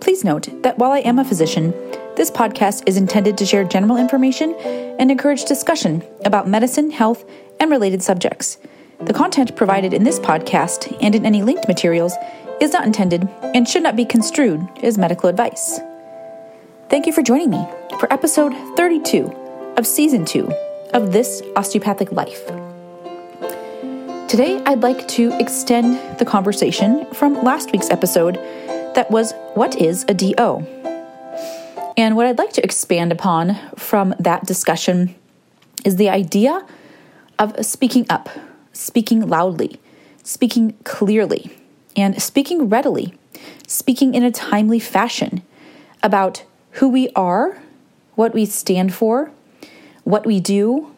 Please note that while I am a physician, this podcast is intended to share general information and encourage discussion about medicine, health, and related subjects. The content provided in this podcast and in any linked materials is not intended and should not be construed as medical advice. Thank you for joining me for episode 32 of season 2 of This Osteopathic Life. Today, I'd like to extend the conversation from last week's episode that was What is a DO? And what I'd like to expand upon from that discussion is the idea of speaking up, speaking loudly, speaking clearly, and speaking readily, speaking in a timely fashion about who we are, what we stand for, what we do,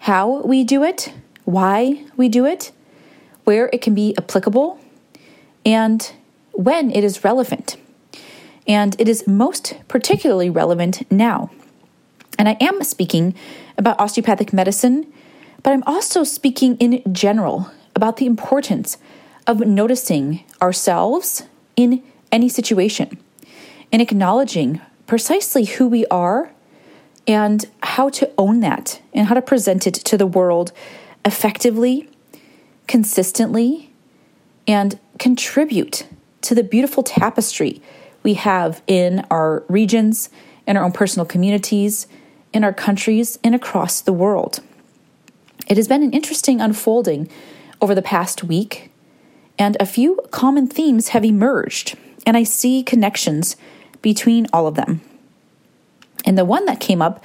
how we do it, why we do it, where it can be applicable, and when it is relevant. And it is most particularly relevant now. And I am speaking about osteopathic medicine, but I'm also speaking in general about the importance of noticing ourselves in any situation and acknowledging precisely who we are and how to own that and how to present it to the world effectively, consistently, and contribute to the beautiful tapestry we have in our regions, in our own personal communities, in our countries, and across the world. It has been an interesting unfolding over the past week, and a few common themes have emerged, and I see connections between all of them. And the one that came up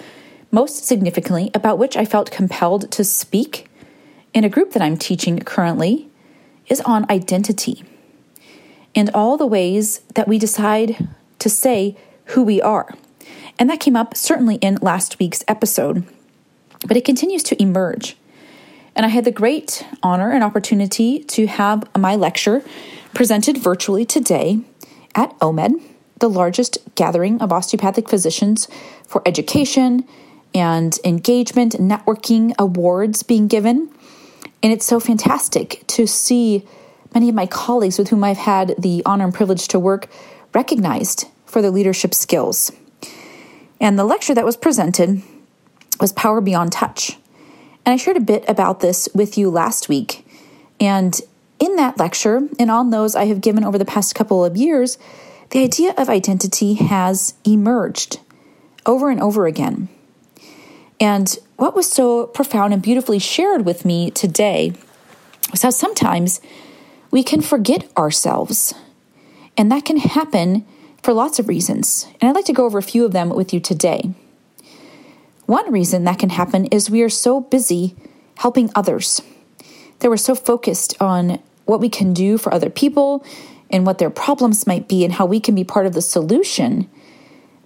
most significantly, about which I felt compelled to speak in a group that I'm teaching currently, is on identity and all the ways that we decide to say who we are. And that came up certainly in last week's episode, but it continues to emerge. And I had the great honor and opportunity to have my lecture presented virtually today at OMED, the largest gathering of osteopathic physicians for education and engagement, networking awards being given. And it's so fantastic to see many of my colleagues with whom I've had the honor and privilege to work recognized for their leadership skills. And the lecture that was presented was Power Beyond Touch. And I shared a bit about this with you last week. And in that lecture, and on those I have given over the past couple of years, the idea of identity has emerged over and over again. And what was so profound and beautifully shared with me today was how sometimes we can forget ourselves. And that can happen for lots of reasons. And I'd like to go over a few of them with you today. One reason that can happen is we are so busy helping others, that we're so focused on what we can do for other people and what their problems might be and how we can be part of the solution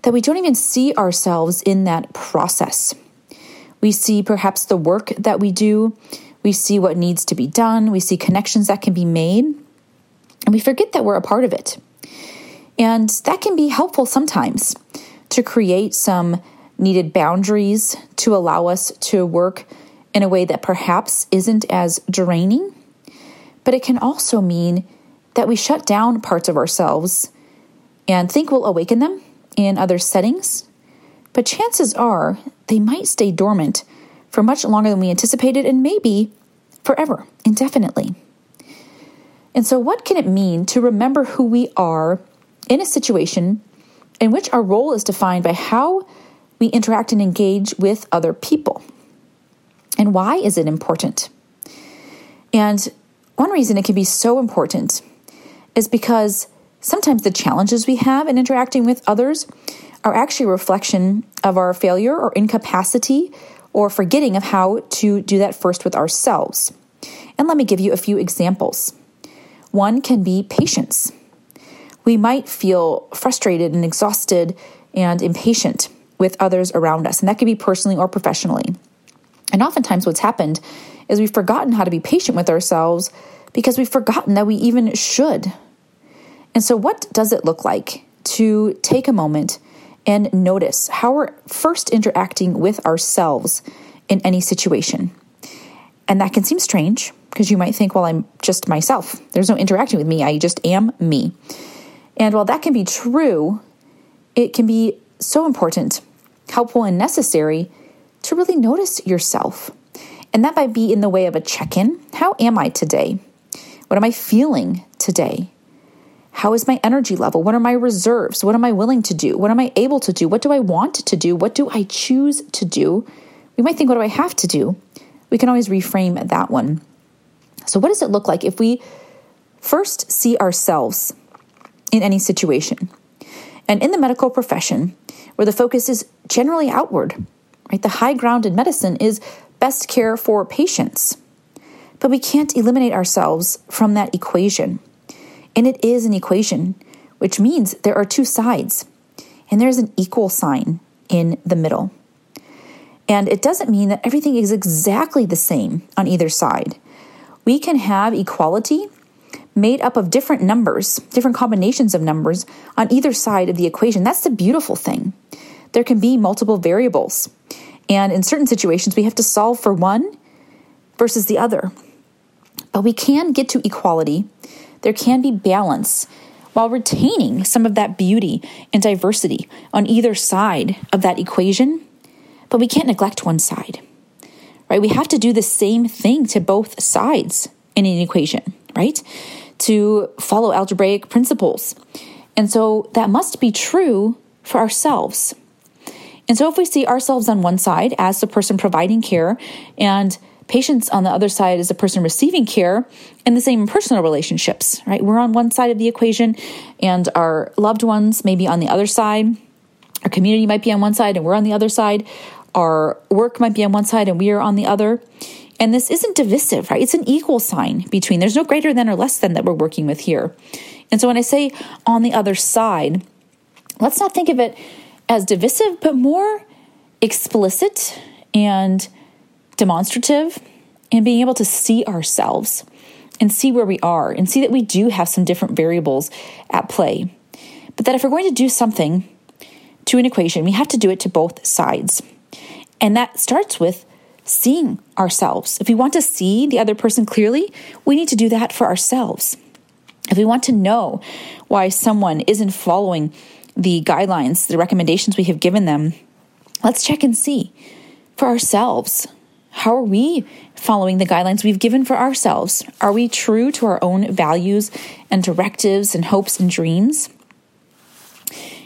that we don't even see ourselves in that process. We see perhaps the work that we do, we see what needs to be done, we see connections that can be made, and we forget that we're a part of it. And that can be helpful sometimes to create some needed boundaries to allow us to work in a way that perhaps isn't as draining. But it can also mean that we shut down parts of ourselves and think we'll awaken them in other settings. But chances are they might stay dormant for much longer than we anticipated and maybe forever, indefinitely. And so, what can it mean to remember who we are in a situation in which our role is defined by how we interact and engage with other people? And why is it important? And one reason it can be so important is because sometimes the challenges we have in interacting with others are actually a reflection of our failure or incapacity or forgetting of how to do that first with ourselves. And let me give you a few examples. One can be patience. We might feel frustrated and exhausted and impatient with others around us, and that could be personally or professionally. And oftentimes, what's happened is we've forgotten how to be patient with ourselves because we've forgotten that we even should. And so, what does it look like to take a moment and notice how we're first interacting with ourselves in any situation? And that can seem strange because you might think, well, I'm just myself. There's no interacting with me. I just am me. And while that can be true, it can be so important, helpful, and necessary to really notice yourself. And that might be in the way of a check in. How am I today? What am I feeling today? How is my energy level? What are my reserves? What am I willing to do? What am I able to do? What do I want to do? What do I choose to do? We might think, what do I have to do? We can always reframe that one. So, what does it look like if we first see ourselves in any situation? And in the medical profession, where the focus is generally outward, right? The high ground in medicine is best care for patients. But we can't eliminate ourselves from that equation. And it is an equation, which means there are two sides, and there's an equal sign in the middle. And it doesn't mean that everything is exactly the same on either side. We can have equality made up of different numbers, different combinations of numbers on either side of the equation. That's the beautiful thing. There can be multiple variables. And in certain situations, we have to solve for one versus the other. But we can get to equality. There can be balance while retaining some of that beauty and diversity on either side of that equation. But we can't neglect one side, right? We have to do the same thing to both sides in an equation, right? To follow algebraic principles. And so that must be true for ourselves. And so if we see ourselves on one side as the person providing care and patients on the other side is the person receiving care, and the same personal relationships, right? We're on one side of the equation and our loved ones may be on the other side. Our community might be on one side and we're on the other side. Our work might be on one side and we are on the other. And this isn't divisive, right? It's an equal sign between. There's no greater than or less than that we're working with here. And so when I say on the other side, let's not think of it as divisive, but more explicit and demonstrative and being able to see ourselves and see where we are and see that we do have some different variables at play. But that if we're going to do something to an equation, we have to do it to both sides. And that starts with seeing ourselves. If we want to see the other person clearly, we need to do that for ourselves. If we want to know why someone isn't following the guidelines, the recommendations we have given them, let's check and see for ourselves. How are we following the guidelines we've given for ourselves? Are we true to our own values and directives and hopes and dreams?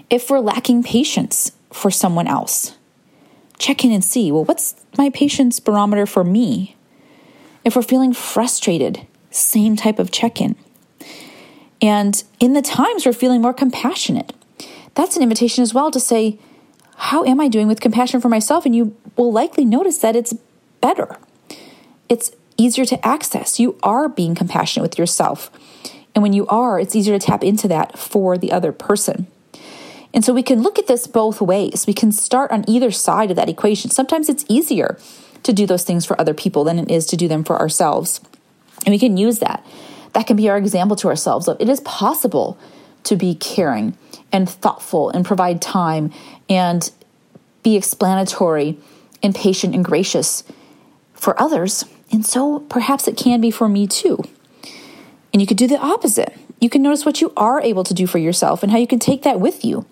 If we're lacking patience for someone else, check in and see well, what's my patience barometer for me? If we're feeling frustrated, same type of check in. And in the times we're feeling more compassionate, that's an invitation as well to say, How am I doing with compassion for myself? And you will likely notice that it's better. It's easier to access. You are being compassionate with yourself. And when you are, it's easier to tap into that for the other person. And so we can look at this both ways. We can start on either side of that equation. Sometimes it's easier to do those things for other people than it is to do them for ourselves. And we can use that. That can be our example to ourselves of it is possible to be caring and thoughtful and provide time and be explanatory and patient and gracious for others. And so perhaps it can be for me too. And you could do the opposite. You can notice what you are able to do for yourself and how you can take that with you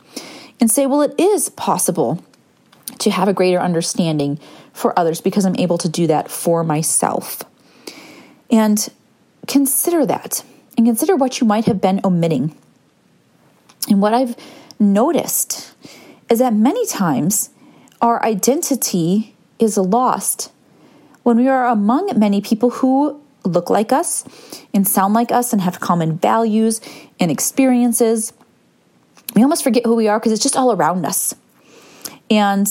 and say, well, it is possible to have a greater understanding for others because I'm able to do that for myself. And consider that and consider what you might have been omitting. And what I've noticed is that many times our identity is lost when we are among many people who look like us and sound like us and have common values and experiences. We almost forget who we are because it's just all around us. And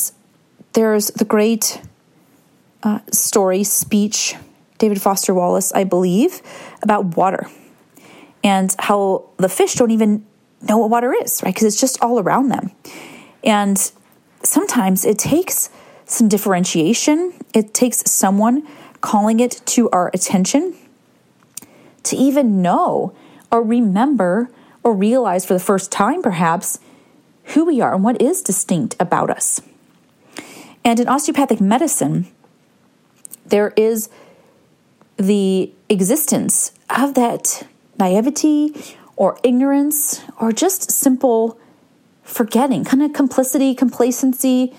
there's the great uh, story, speech, David Foster Wallace, I believe, about water and how the fish don't even know what water is, right? Because it's just all around them. And sometimes it takes some differentiation. It takes someone calling it to our attention to even know or remember or realize for the first time, perhaps, who we are and what is distinct about us. And in osteopathic medicine, there is the existence of that naivety or ignorance or just simple forgetting, kind of complicity, complacency.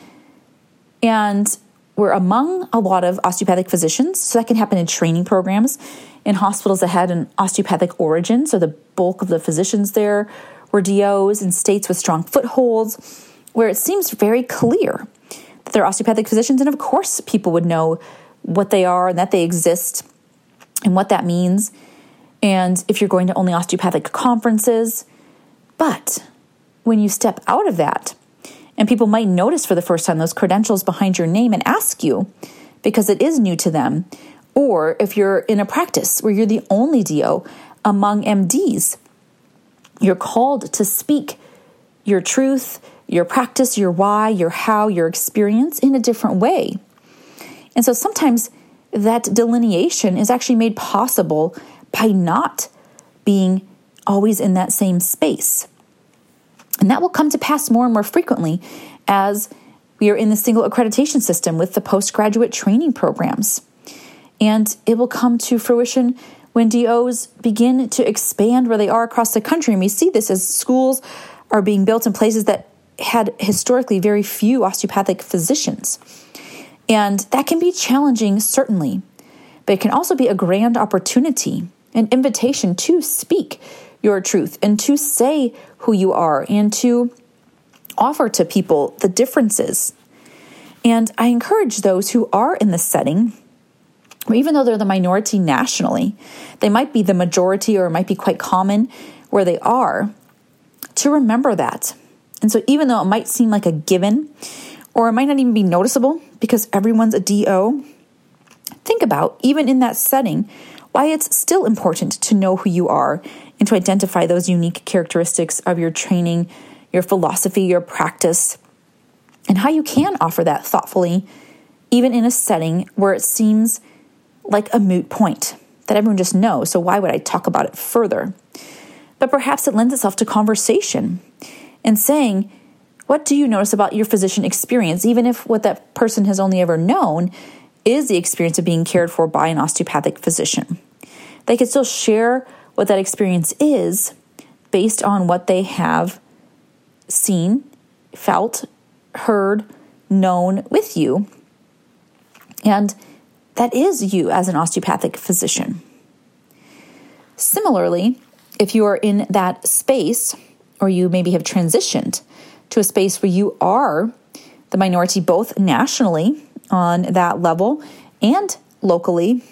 And we're among a lot of osteopathic physicians. So that can happen in training programs in hospitals that had an osteopathic origin. So the bulk of the physicians there were DOs in states with strong footholds, where it seems very clear that they're osteopathic physicians. And of course, people would know what they are and that they exist and what that means. And if you're going to only osteopathic conferences. But when you step out of that, and people might notice for the first time those credentials behind your name and ask you because it is new to them. Or if you're in a practice where you're the only DO among MDs, you're called to speak your truth, your practice, your why, your how, your experience in a different way. And so sometimes that delineation is actually made possible by not being always in that same space. And that will come to pass more and more frequently as we are in the single accreditation system with the postgraduate training programs. And it will come to fruition when DOs begin to expand where they are across the country. And we see this as schools are being built in places that had historically very few osteopathic physicians. And that can be challenging, certainly, but it can also be a grand opportunity, an invitation to speak your truth and to say who you are and to offer to people the differences. And I encourage those who are in this setting, even though they're the minority nationally, they might be the majority or it might be quite common where they are, to remember that. And so, even though it might seem like a given, or it might not even be noticeable because everyone's a DO, think about, even in that setting, why it's still important to know who you are and to identify those unique characteristics of your training, your philosophy, your practice, and how you can offer that thoughtfully, even in a setting where it seems like a moot point that everyone just knows. So, why would I talk about it further? But perhaps it lends itself to conversation and saying, What do you notice about your physician experience, even if what that person has only ever known is the experience of being cared for by an osteopathic physician. They can still share what that experience is based on what they have seen, felt, heard, known with you. And that is you as an osteopathic physician. Similarly, if you are in that space, or you maybe have transitioned to a space where you are the minority both nationally on that level and locally.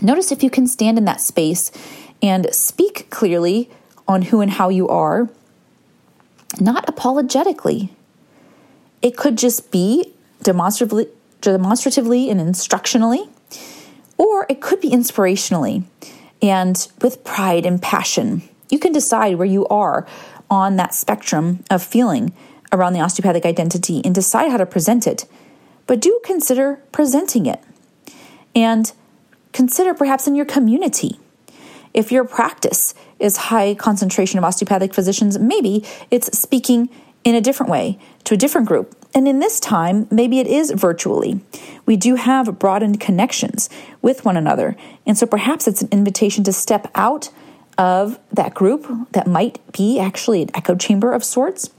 Notice if you can stand in that space and speak clearly on who and how you are, not apologetically. It could just be demonstratively, demonstratively and instructionally, or it could be inspirationally and with pride and passion. You can decide where you are on that spectrum of feeling around the osteopathic identity and decide how to present it but do consider presenting it. And consider perhaps in your community. If your practice is high concentration of osteopathic physicians, maybe it's speaking in a different way to a different group. And in this time, maybe it is virtually. We do have broadened connections with one another. And so perhaps it's an invitation to step out of that group that might be actually an echo chamber of sorts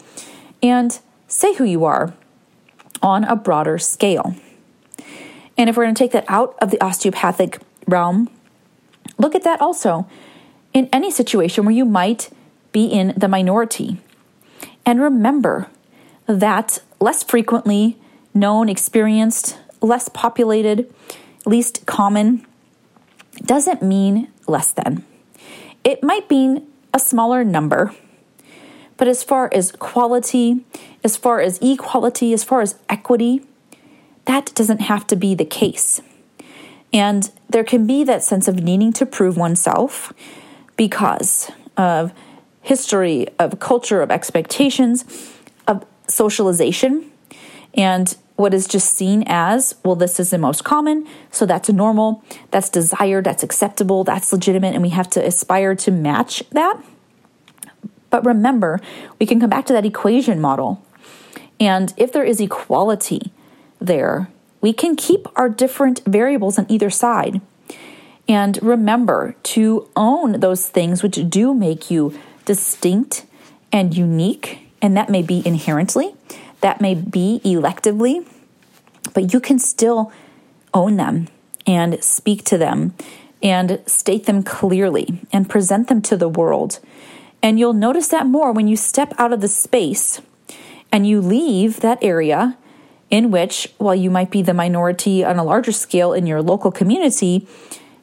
and say who you are on a broader scale. And if we're going to take that out of the osteopathic realm, look at that also in any situation where you might be in the minority. And remember that less frequently known, experienced, less populated, least common doesn't mean less than. It might mean a smaller number but as far as quality, as far as equality, as far as equity, that doesn't have to be the case. And there can be that sense of needing to prove oneself because of history, of culture, of expectations, of socialization. And what is just seen as, well, this is the most common, so that's normal, that's desired, that's acceptable, that's legitimate, and we have to aspire to match that. But remember, we can come back to that equation model. And if there is equality there, we can keep our different variables on either side. And remember to own those things which do make you distinct and unique, and that may be inherently, that may be electively, but you can still own them and speak to them and state them clearly and present them to the world. And you'll notice that more when you step out of the space and you leave that area in which, while you might be the minority on a larger scale in your local community,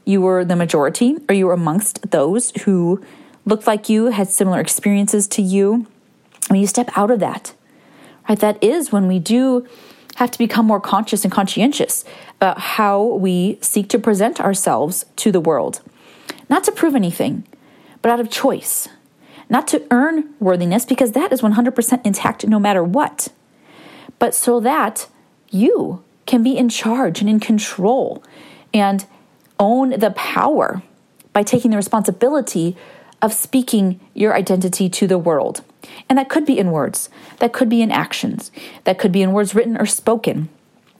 you were the majority or you were amongst those who looked like you, had similar experiences to you. When you step out of that, right, that is when we do have to become more conscious and conscientious about how we seek to present ourselves to the world. Not to prove anything, but out of choice. Not to earn worthiness, because that is 100% intact no matter what, but so that you can be in charge and in control and own the power by taking the responsibility of speaking your identity to the world. And that could be in words, that could be in actions, that could be in words written or spoken,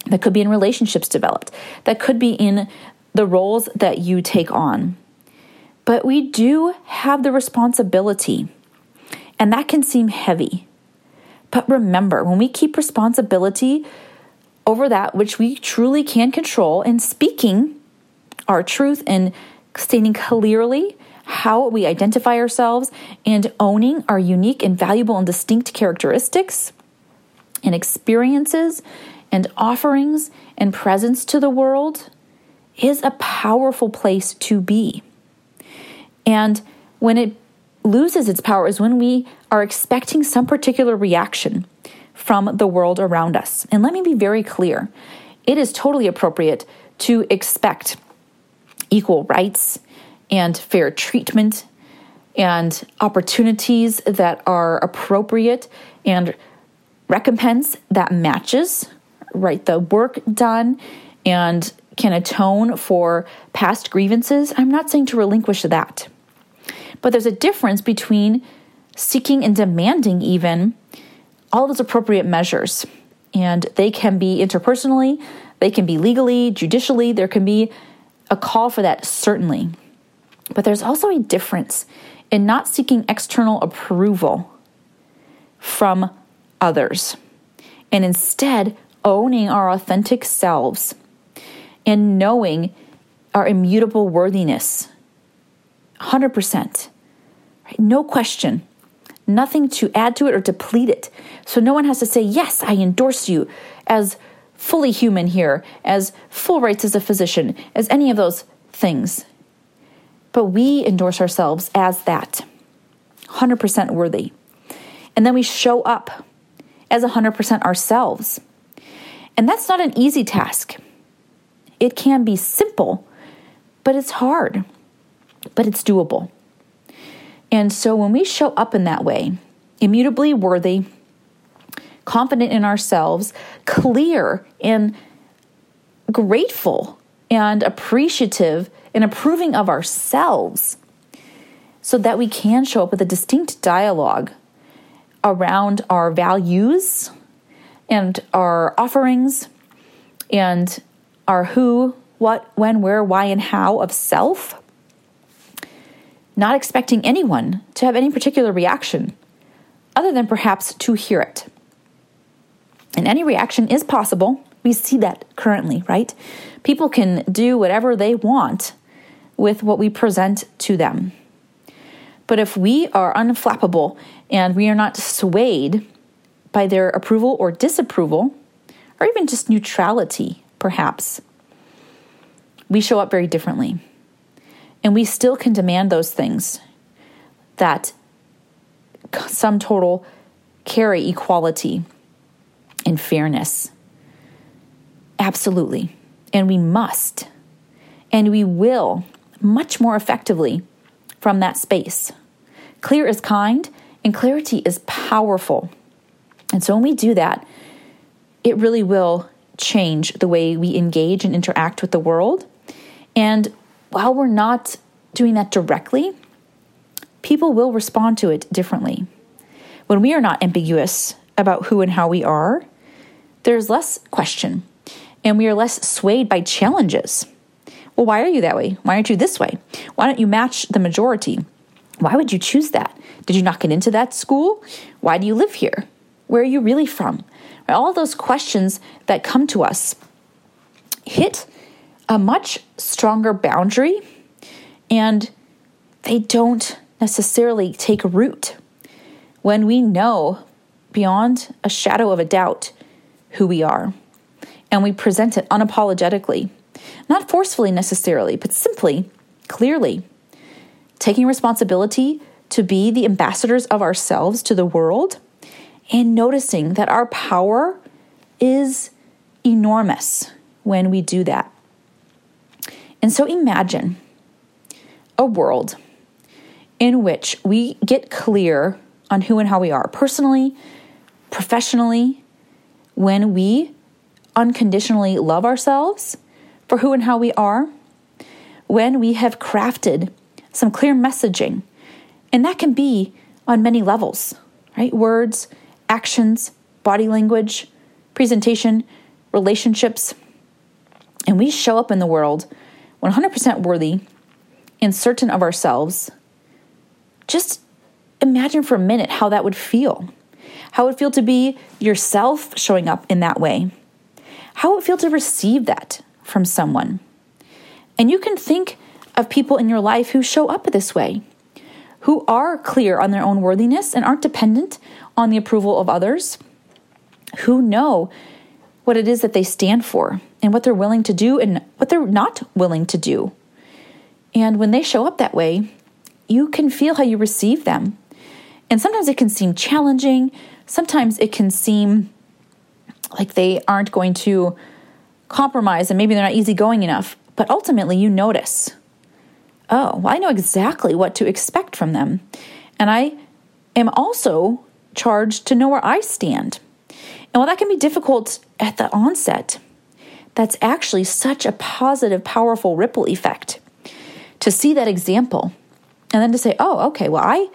that could be in relationships developed, that could be in the roles that you take on. But we do have the responsibility, and that can seem heavy. But remember, when we keep responsibility over that which we truly can control and speaking our truth and stating clearly how we identify ourselves and owning our unique and valuable and distinct characteristics and experiences and offerings and presence to the world is a powerful place to be. And when it loses its power is when we are expecting some particular reaction from the world around us. And let me be very clear. It is totally appropriate to expect equal rights and fair treatment and opportunities that are appropriate and recompense that matches right the work done and can atone for past grievances. I'm not saying to relinquish that but there's a difference between seeking and demanding even all those appropriate measures. And they can be interpersonally they can be legally judicially there can be a call for that certainly. But there's also a difference in not seeking external approval from others and instead owning our authentic selves and knowing our immutable worthiness 100%. Right? No question. Nothing to add to it or deplete it. So no one has to say, Yes, I endorse you as fully human here, as full rights as a physician, as any of those things but we endorse ourselves as that 100% worthy. And then we show up as 100% ourselves. And that's not an easy task. It can be simple, but it's hard, but it's doable. And so when we show up in that way, immutably worthy, confident in ourselves, clear and grateful and appreciative and approving of ourselves so that we can show up with a distinct dialogue around our values and our offerings and our who, what, when, where, why, and how of self, not expecting anyone to have any particular reaction other than perhaps to hear it. And any reaction is possible. We see that currently, right? People can do whatever they want with what we present to them. But if we are unflappable and we are not swayed by their approval or disapproval, or even just neutrality, perhaps, we show up very differently. And we still can demand those things that sum total carry equality and fairness. Absolutely. And we must. And we will much more effectively from that space. Clear is kind, and clarity is powerful. And so when we do that, it really will change the way we engage and interact with the world. And while we're not doing that directly, people will respond to it differently. When we are not ambiguous about who and how we are, there's less question and we are less swayed by challenges. Well, why are you that way? Why aren't you this way? Why don't you match the majority? Why would you choose that? Did you not get into that school? Why do you live here? Where are you really from? All those questions that come to us hit a much stronger boundary and they don't necessarily take root when we know beyond a shadow of a doubt who we are and we present it unapologetically, not forcefully necessarily, but simply, clearly, taking responsibility to be the ambassadors of ourselves to the world and noticing that our power is enormous when we do that. And so imagine a world in which we get clear on who and how we are personally, professionally, when we unconditionally love ourselves for who and how we are, when we have crafted some clear messaging. And that can be on many levels, right? Words, actions, body language, presentation, relationships. And we show up in the world 100% worthy and certain of ourselves. Just imagine for a minute how that would feel. How it would feel to be yourself showing up in that way how it would feel to receive that from someone. And you can think of people in your life who show up this way, who are clear on their own worthiness and aren't dependent on the approval of others, who know what it is that they stand for and what they're willing to do and what they're not willing to do. And when they show up that way, you can feel how you receive them. And sometimes it can seem challenging, sometimes it can seem like they aren't going to compromise and maybe they're not easygoing enough. But ultimately, you notice, oh, well, I know exactly what to expect from them. And I am also charged to know where I stand. And while that can be difficult at the onset, that's actually such a positive, powerful ripple effect to see that example and then to say, oh, okay, well, I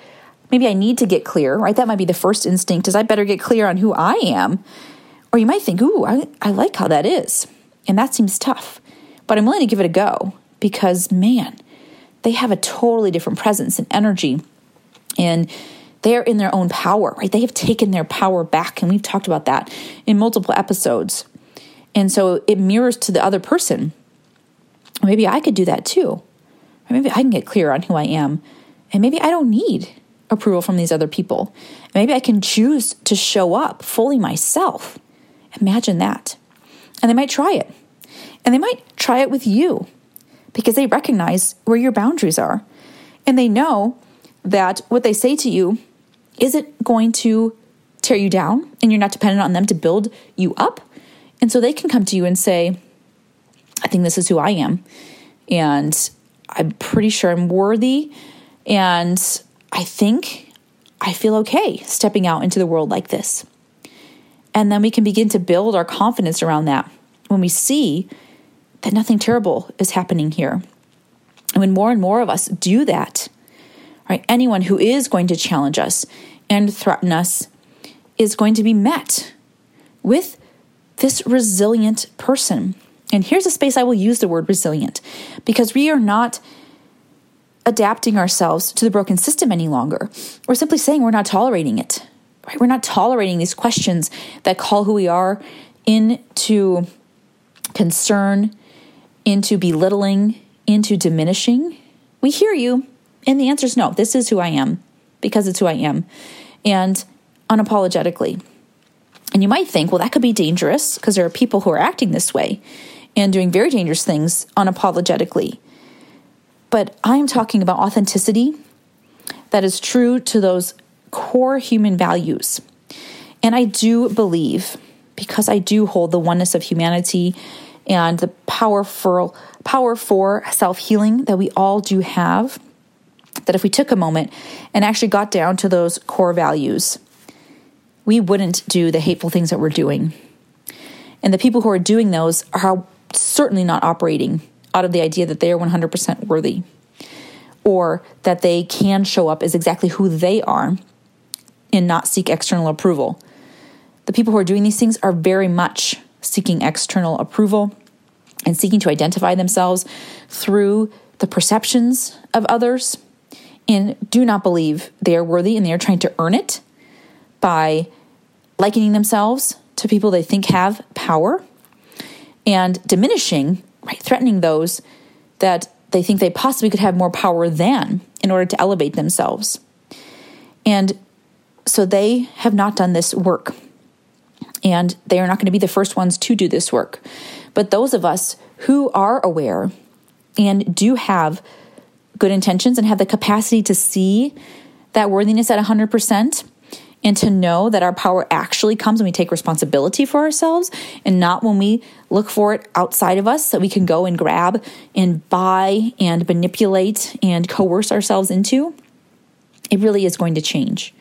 maybe I need to get clear, right? That might be the first instinct is I better get clear on who I am or you might think, ooh, I, I like how that is. And that seems tough. But I'm willing to give it a go because, man, they have a totally different presence and energy. And they're in their own power, right? They have taken their power back. And we've talked about that in multiple episodes. And so it mirrors to the other person. Maybe I could do that too. Or maybe I can get clear on who I am. And maybe I don't need approval from these other people. Maybe I can choose to show up fully myself Imagine that. And they might try it. And they might try it with you because they recognize where your boundaries are. And they know that what they say to you isn't going to tear you down and you're not dependent on them to build you up. And so they can come to you and say, I think this is who I am. And I'm pretty sure I'm worthy. And I think I feel okay stepping out into the world like this. And then we can begin to build our confidence around that when we see that nothing terrible is happening here. And when more and more of us do that, right, anyone who is going to challenge us and threaten us is going to be met with this resilient person. And here's a space I will use the word resilient because we are not adapting ourselves to the broken system any longer. We're simply saying we're not tolerating it. Right? We're not tolerating these questions that call who we are into concern, into belittling, into diminishing. We hear you, and the answer is no. This is who I am because it's who I am, and unapologetically. And you might think, well, that could be dangerous because there are people who are acting this way and doing very dangerous things unapologetically. But I'm talking about authenticity that is true to those core human values. And I do believe, because I do hold the oneness of humanity and the power for, power for self healing that we all do have, that if we took a moment and actually got down to those core values, we wouldn't do the hateful things that we're doing. And the people who are doing those are certainly not operating out of the idea that they are 100% worthy or that they can show up as exactly who they are and not seek external approval. The people who are doing these things are very much seeking external approval and seeking to identify themselves through the perceptions of others and do not believe they are worthy and they are trying to earn it by likening themselves to people they think have power and diminishing, right, threatening those that they think they possibly could have more power than in order to elevate themselves. And so they have not done this work. And they are not going to be the first ones to do this work. But those of us who are aware and do have good intentions and have the capacity to see that worthiness at 100% and to know that our power actually comes when we take responsibility for ourselves and not when we look for it outside of us that we can go and grab and buy and manipulate and coerce ourselves into, it really is going to change.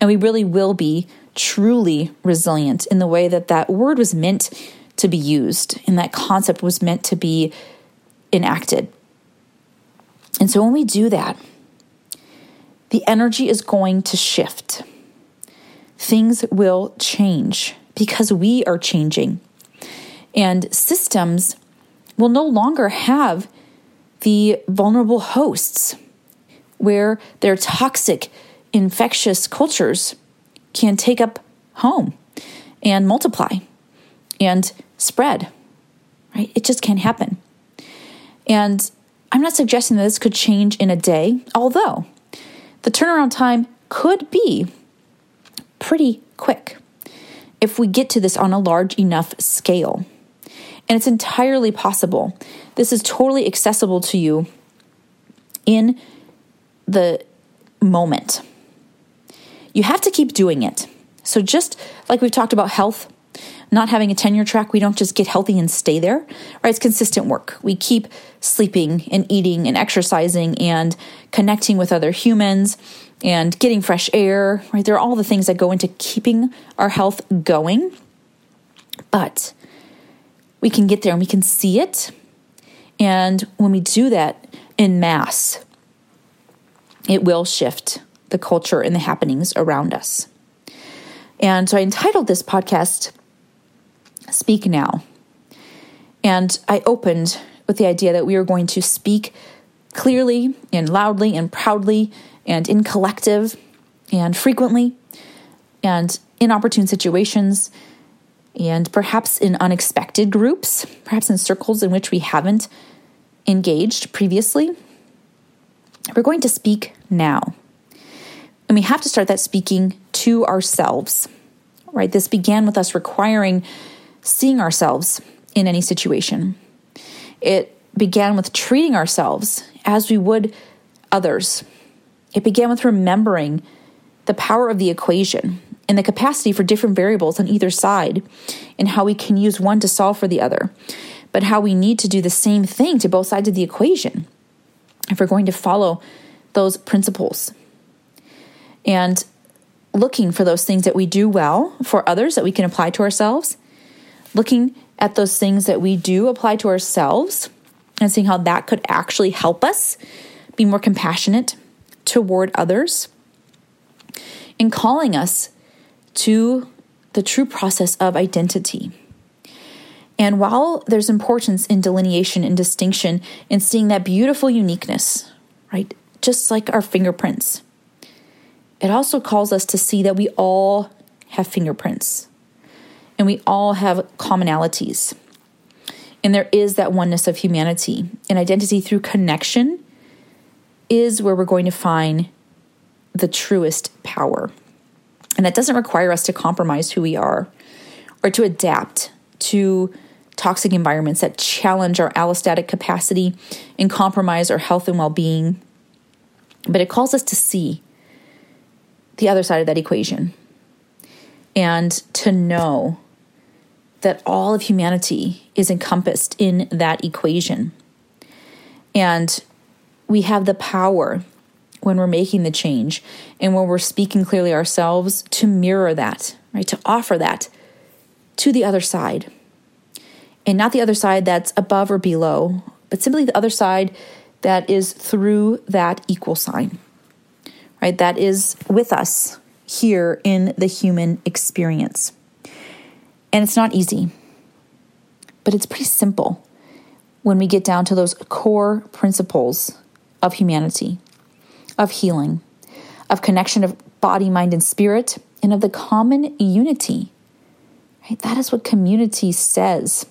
And we really will be truly resilient in the way that that word was meant to be used and that concept was meant to be enacted. And so when we do that, the energy is going to shift. Things will change because we are changing. And systems will no longer have the vulnerable hosts where their toxic, infectious cultures can take up home and multiply and spread. Right? It just can't happen. And I'm not suggesting that this could change in a day, although the turnaround time could be pretty quick if we get to this on a large enough scale. And it's entirely possible. This is totally accessible to you in the moment. You have to keep doing it. So, just like we've talked about health, not having a tenure track, we don't just get healthy and stay there, right? It's consistent work. We keep sleeping and eating and exercising and connecting with other humans and getting fresh air, right? There are all the things that go into keeping our health going. But we can get there and we can see it. And when we do that in mass, it will shift the culture and the happenings around us. And so I entitled this podcast Speak Now. And I opened with the idea that we are going to speak clearly and loudly and proudly and in collective and frequently and in opportune situations and perhaps in unexpected groups, perhaps in circles in which we haven't engaged previously. We're going to speak now. And we have to start that speaking to ourselves, right? This began with us requiring seeing ourselves in any situation. It began with treating ourselves as we would others. It began with remembering the power of the equation and the capacity for different variables on either side, and how we can use one to solve for the other, but how we need to do the same thing to both sides of the equation if we're going to follow those principles. And looking for those things that we do well for others that we can apply to ourselves, looking at those things that we do apply to ourselves and seeing how that could actually help us be more compassionate toward others, and calling us to the true process of identity. And while there's importance in delineation and distinction and seeing that beautiful uniqueness, right, just like our fingerprints, it also calls us to see that we all have fingerprints and we all have commonalities. And there is that oneness of humanity and identity through connection is where we're going to find the truest power. And that doesn't require us to compromise who we are or to adapt to toxic environments that challenge our allostatic capacity and compromise our health and well being. But it calls us to see the other side of that equation and to know that all of humanity is encompassed in that equation. And we have the power when we're making the change and when we're speaking clearly ourselves to mirror that, right? To offer that to the other side And not the other side that's above or below, but simply the other side that is through that equal sign, right? That is with us here in the human experience. And it's not easy, but it's pretty simple when we get down to those core principles of humanity, of healing, of connection of body, mind, and spirit, and of the common unity. Right? That is what community says.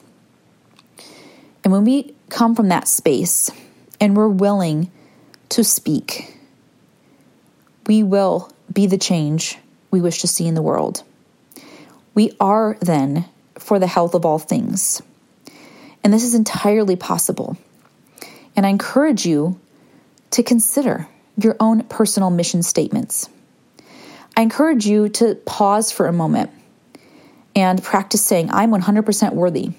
And when we come from that space and we're willing to speak, we will be the change we wish to see in the world. We are then for the health of all things. And this is entirely possible. And I encourage you to consider your own personal mission statements. I encourage you to pause for a moment and practice saying, I'm 100% worthy.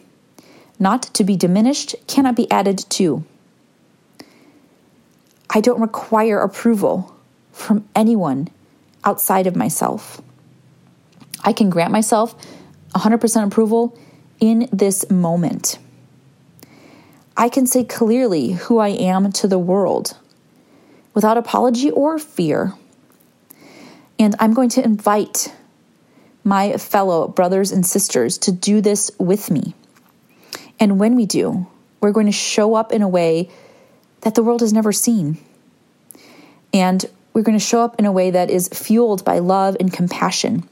Not to be diminished, cannot be added to. I don't require approval from anyone outside of myself. I can grant myself 100% approval in this moment. I can say clearly who I am to the world without apology or fear. And I'm going to invite my fellow brothers and sisters to do this with me. And when we do, we're going to show up in a way that the world has never seen. And we're going to show up in a way that is fueled by love and compassion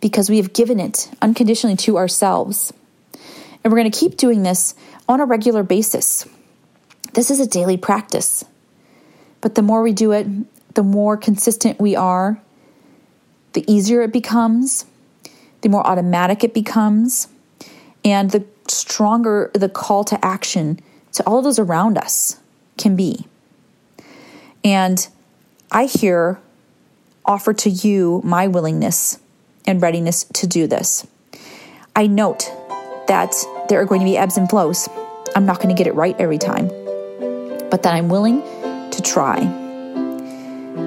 because we have given it unconditionally to ourselves. And we're going to keep doing this on a regular basis. This is a daily practice. But the more we do it, the more consistent we are, the easier it becomes, the more automatic it becomes, and the stronger the call to action to all of those around us can be. And I here offer to you my willingness and readiness to do this. I note that there are going to be ebbs and flows. I'm not going to get it right every time, but that I'm willing to try.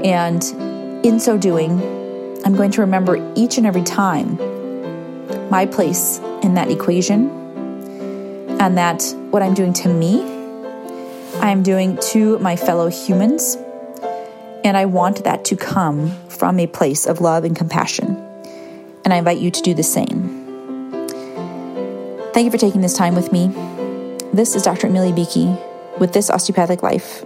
And in so doing, I'm going to remember each and every time my place in that equation and that what I'm doing to me, I'm doing to my fellow humans. And I want that to come from a place of love and compassion. And I invite you to do the same. Thank you for taking this time with me. This is Dr. Amelia Beakey with This Osteopathic Life.